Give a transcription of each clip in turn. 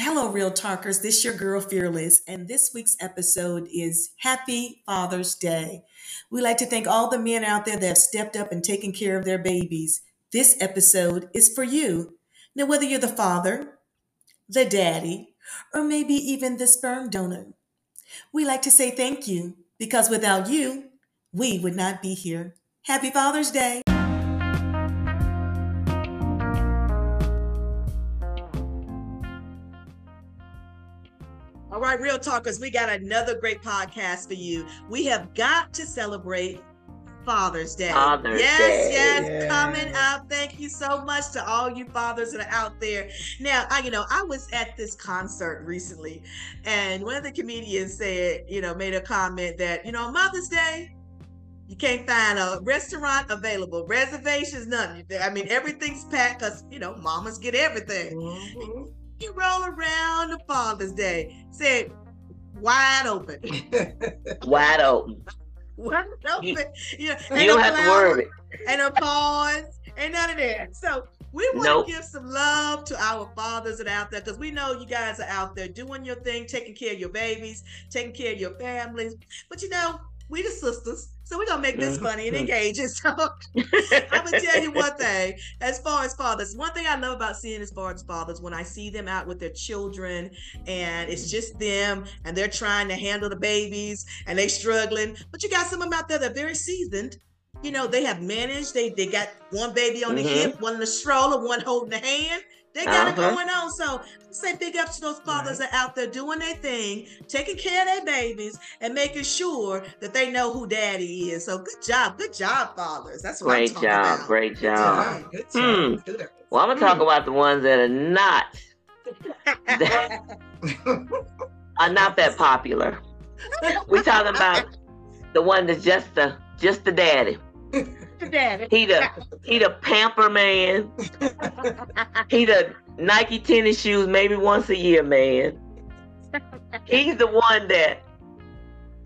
Hello, Real Talkers. This is your girl Fearless, and this week's episode is Happy Father's Day. We like to thank all the men out there that have stepped up and taken care of their babies. This episode is for you. Now, whether you're the father, the daddy, or maybe even the sperm donor, we like to say thank you because without you, we would not be here. Happy Father's Day. Right, Real Talkers, we got another great podcast for you. We have got to celebrate Father's Day. Father's yes, Day. yes, Yeah. coming up. Thank you so much to all you fathers that are out there. Now, I, you know, I was at this concert recently, and one of the comedians said, you know, made a comment that, you know, on Mother's Day, you can't find a restaurant available, reservations, nothing. I mean, everything's packed because, you know, mamas get everything. Mhm. You roll around the Father's Day, said wide open. Wide open. Wide open. You- You, know, You don't no have to worry. Ain't no pawns, ain't none of that. So we want Nope. to give some love to our fathers that are out there because we know you guys are out there doing your thing, taking care of your babies, taking care of your families. But you know, we the sisters, so we're gonna make this funny and engaging. So I'm gonna tell you one thing. As far as fathers, one thing I love about seeing as far as fathers, when I see them out with their children, and it's just them, and they're trying to handle the babies, and they struggling. But you got some of them out there that are very seasoned. You know, they have managed. They they got one baby on the Mhm. hip, one in the stroller, one holding the hand. They got it Uh-huh. going on. So say big ups to those fathers that are out there doing their thing, taking care of their babies, and making sure that they know who daddy is. So good job, good job, fathers. That's what Great I'm talking job. about. Great Good job. job. Good Hmm. job. Good. Well, I'm gonna talk Mm. about the ones that are not that are not that popular. We're talking about the one that's just the just the daddy. daddy. He the he the pamper man. He the Nike tennis shoes maybe once a year man. He's the one that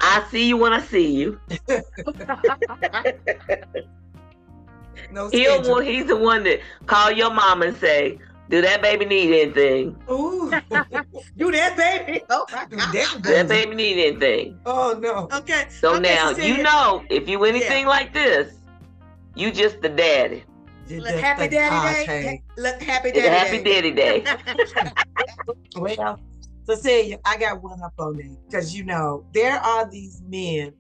I see you when I see you. no He'll schedule. one- he's the one that call your mama and say, "Do that baby need anything? Ooh. Do that, baby. Oh Do that, Do that baby. baby need anything?" Oh no. Okay. So okay, now Cecilia, you know if you anything like this, you just the daddy. Look, that happy daddy day. Okay. Look, happy It's daddy a happy day. daddy day. Well, Cecilia, I got one up on that because you know there are these men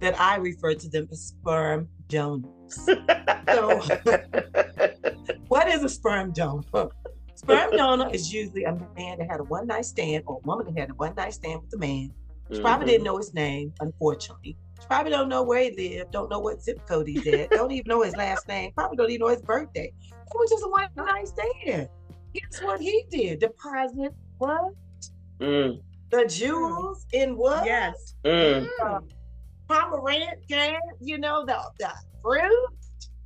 that I refer to them as sperm donors. so, what is a sperm donor? Sperm donor is usually a man that had a one night stand or a woman that had a one night stand with a man. She probably Mhm. didn't know his name, unfortunately. She probably don't know where he lived, don't know what zip code he's at, don't even know his last name, probably don't even know his birthday. It was just a one night stand. Guess what he did? Deposit what? Mm, The jewels in what? Yes. mm, Uh, pomegranate, you know, the, the fruit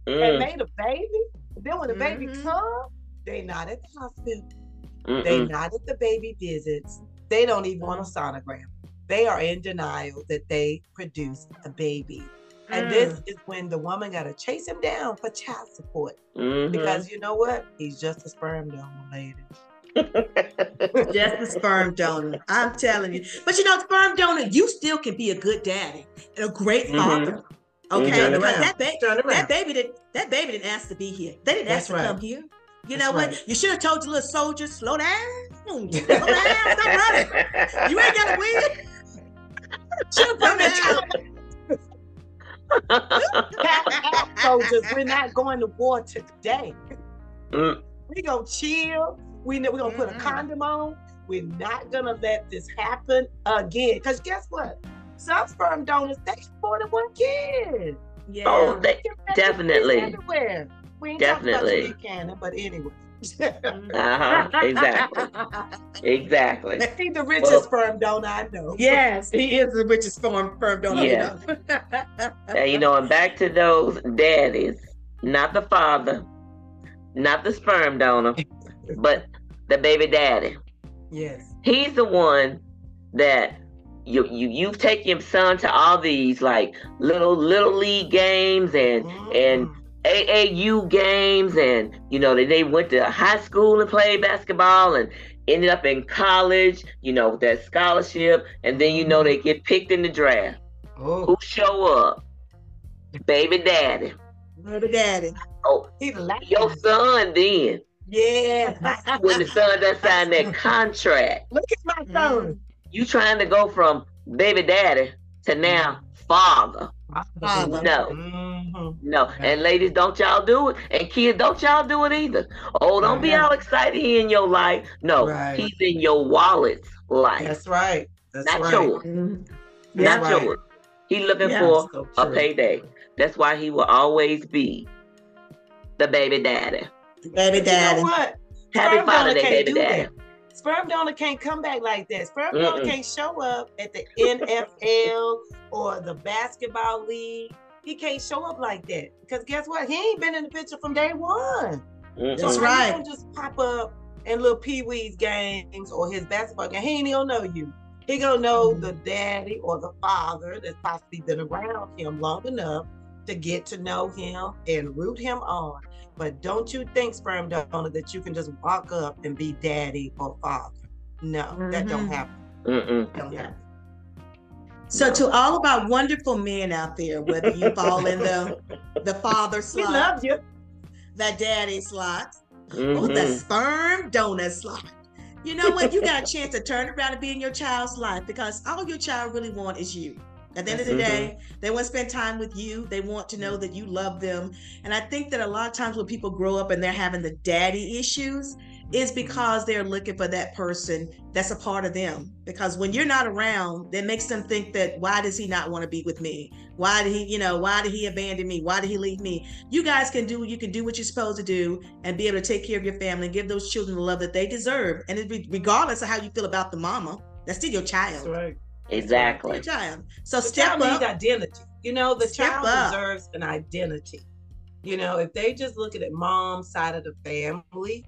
and mm, made a baby. Then when the baby Mhm. come, they not at the hospital. They mm, not at the baby visits. They don't even want a sonogram. They are in denial that they produced a baby. And this is when the woman got to chase him down for child support. mm, Because you know what? He's just a sperm donor, lady. Just a sperm donor. I'm telling you. But you know, sperm donor, you still can be a good daddy and a great Mhm. father. Okay, Mhm. Turn because around. that, ba- that baby did that baby didn't ask to be here. They didn't ask That's to right. come here. You That's know what? right. You should have told your little soldiers, slow down. Slow down, stop running. You ain't gotta win. Should have put that down. soldiers. We're not going to war today. Mm, We gonna chill. We know we're gonna put a Mhm. condom on. We're not gonna let this happen again. Cause guess what? Some sperm donors they have more than one kid. Yeah. Oh, they, Definitely. everywhere. We ain't Definitely. talking about you, Cannon, but anyway. Mhm. uh-huh, exactly, exactly. He's the richest Well- sperm donor I know. Yes, he is the richest sperm sperm donor. you Yeah. know. And you know, and back to those daddies, not the father, not the sperm donor, but the baby daddy. Yes. He's the one that you you you've taken your son to all these like little little league games and and Mm. AAU games and you know they, they went to high school and played basketball and ended up in college, you know, with that scholarship, and then you know they get picked in the draft. Oh, Who show up? Baby daddy. Baby daddy. Oh, he laughed. your son then. Yeah. When the son done signed that contract. Look at my son. You trying to go from baby daddy to now father. Father. No. Mhm. No, and ladies, don't y'all do it, and kids, don't y'all do it either. Oh, don't be all excited he in your life. No, Right. he's in your wallet's life, That's right. That's not right. yours, Mhm. not right. yours. He looking Yeah. for So a payday. That's why he will always be the baby daddy. Baby But you know daddy. what? Happy Sperm Father donor Day, can't baby do daddy. that. Sperm donor can't come back like that. Sperm donor Mm-mm. can't show up at the NFL or the basketball league. He can't show up like that because guess what? He ain't been in the picture from day one. Mm-mm. That's so right. how you gonna just pop up in little Pee Wee's games or his basketball game. He ain't gonna know you. He gonna know Mhm. the daddy or the father that's possibly been around him long enough to get to know him and root him on. But don't you think, sperm donor, that you can just walk up and be daddy or father? No, that don't Mhm. happen. Mm-mm. Don't happen. So to all of our wonderful men out there, whether you fall in the the father We slot, love you. that daddy slot, or the Mhm. sperm donor slot. You know what? You got a chance to turn around and be in your child's life because all your child really want is you. At the end of the day, they want to spend time with you. They want to know that you love them. And I think that a lot of times when people grow up and they're having the daddy issues, is because they're looking for that person that's a part of them. Because when you're not around, that makes them think that why does he not want to be with me? Why did he, you know, why did he abandon me? Why did he leave me? You guys can do you can do what you're supposed to do and be able to take care of your family and give those children the love that they deserve. And it be regardless of how you feel about the mama, that's still your child. That's right. Exactly. Your child. So The step child needs up. identity. You know, the child up. deserves an identity. You know, if they just look at it, mom's side of the family,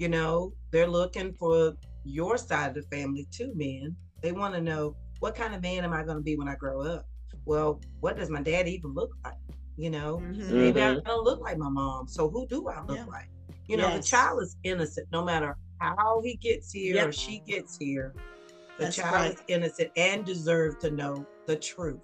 you know, they're looking for your side of the family too, man. They want to know what kind of man am I going to be when I grow up? Well, what does my dad even look like? You know, Mhm. maybe I don't look like my mom. So who do I look Yeah. like? You know, the child is innocent no matter how he gets here Yep. or she gets here. The That's child right. is innocent and deserve to know the truth.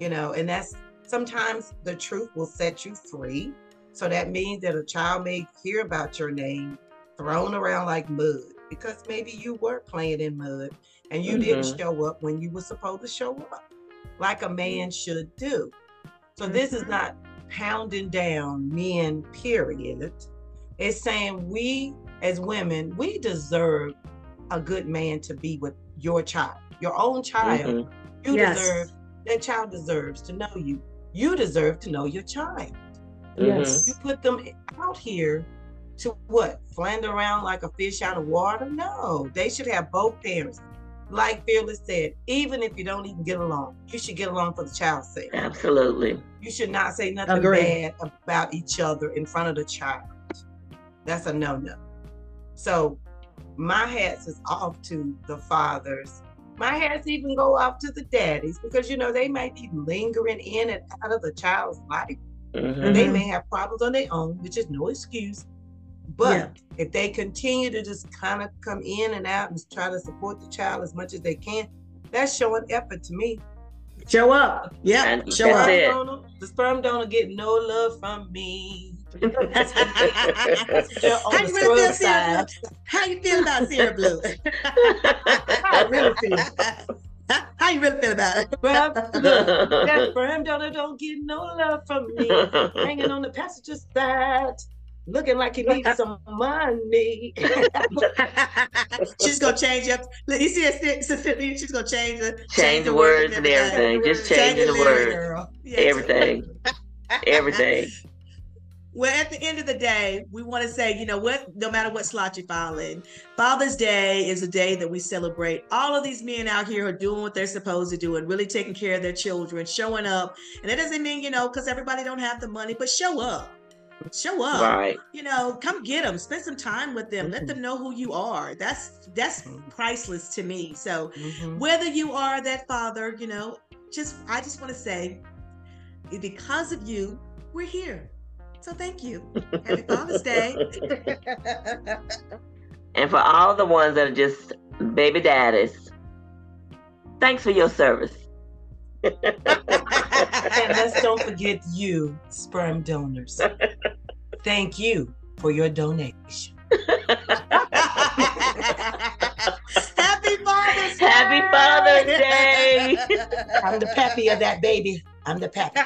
You know, and that's sometimes the truth will set you free. So that means that a child may hear about your name thrown around like mud because maybe you were playing in mud and you didn't Mhm. show up when you were supposed to show up like a man should do. So this is Mhm. not pounding down men, period. It's saying we as women, we deserve a good man to be with your child, your own child. Mhm. You Yes. deserve that child deserves to know you. You deserve to know your child. Yes. You put them out here to what? Flounder around like a fish out of water? No, they should have both parents. Like Fearless said, even if you don't even get along, you should get along for the child's sake. Absolutely. You should not say nothing Agree. bad about each other in front of the child. That's a no-no. So my hats is off to the fathers. My hats even go off to the daddies because you know they might be lingering in and out of the child's life. Mhm. They may have problems on their own, which is no excuse. But Yeah. if they continue to just kind of come in and out and try to support the child as much as they can, that's showing effort to me. Show up. Yeah. Show up. Donor, the sperm donor get no love from me. How you really feel, scrub Sarah side. Blue? How you feel about Sarah Blue? I really feel. How you really feel about it? Sperm, look, that sperm donor don't get no love from me. Hanging on the passenger side, looking like he needs some money. she's gonna change up. You see that Cecilia? She's gonna change the Change the words and everything. Just changing the lyrics, words. girl. Yeah, Everything. Everything. Well, at the end of the day, we want to say, you know what, no matter what slot you fall in, Father's Day is a day that we celebrate all of these men out here who are doing what they're supposed to do and really taking care of their children, showing up. And it doesn't mean, you know, because everybody don't have the money, but show up. Show up. Right. You know, come get them, spend some time with them, let them know who you are. That's that's priceless to me. So Mhm. whether you are that father, you know, just I just want to say, because of you, we're here. So thank you. Happy Father's Day. And for all the ones that are just baby daddies, thanks for your service. And let's don't forget you, sperm donors. Thank you for your donation. Happy Father's Day! Happy Father's Day! I'm the peppy of that baby. I'm the peppy.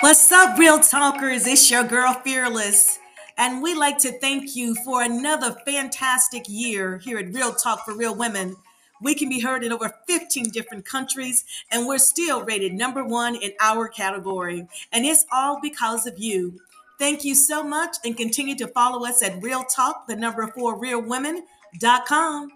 What's up, Real Talkers? It's your girl Fearless. And we like to thank you for another fantastic year here at Real Talk for Real Women. We can be heard in over 15 different countries, and we're still rated number one in our category. And it's all because of you. Thank you so much, and continue to follow us at Real Talk, the number four Real realwomen.com.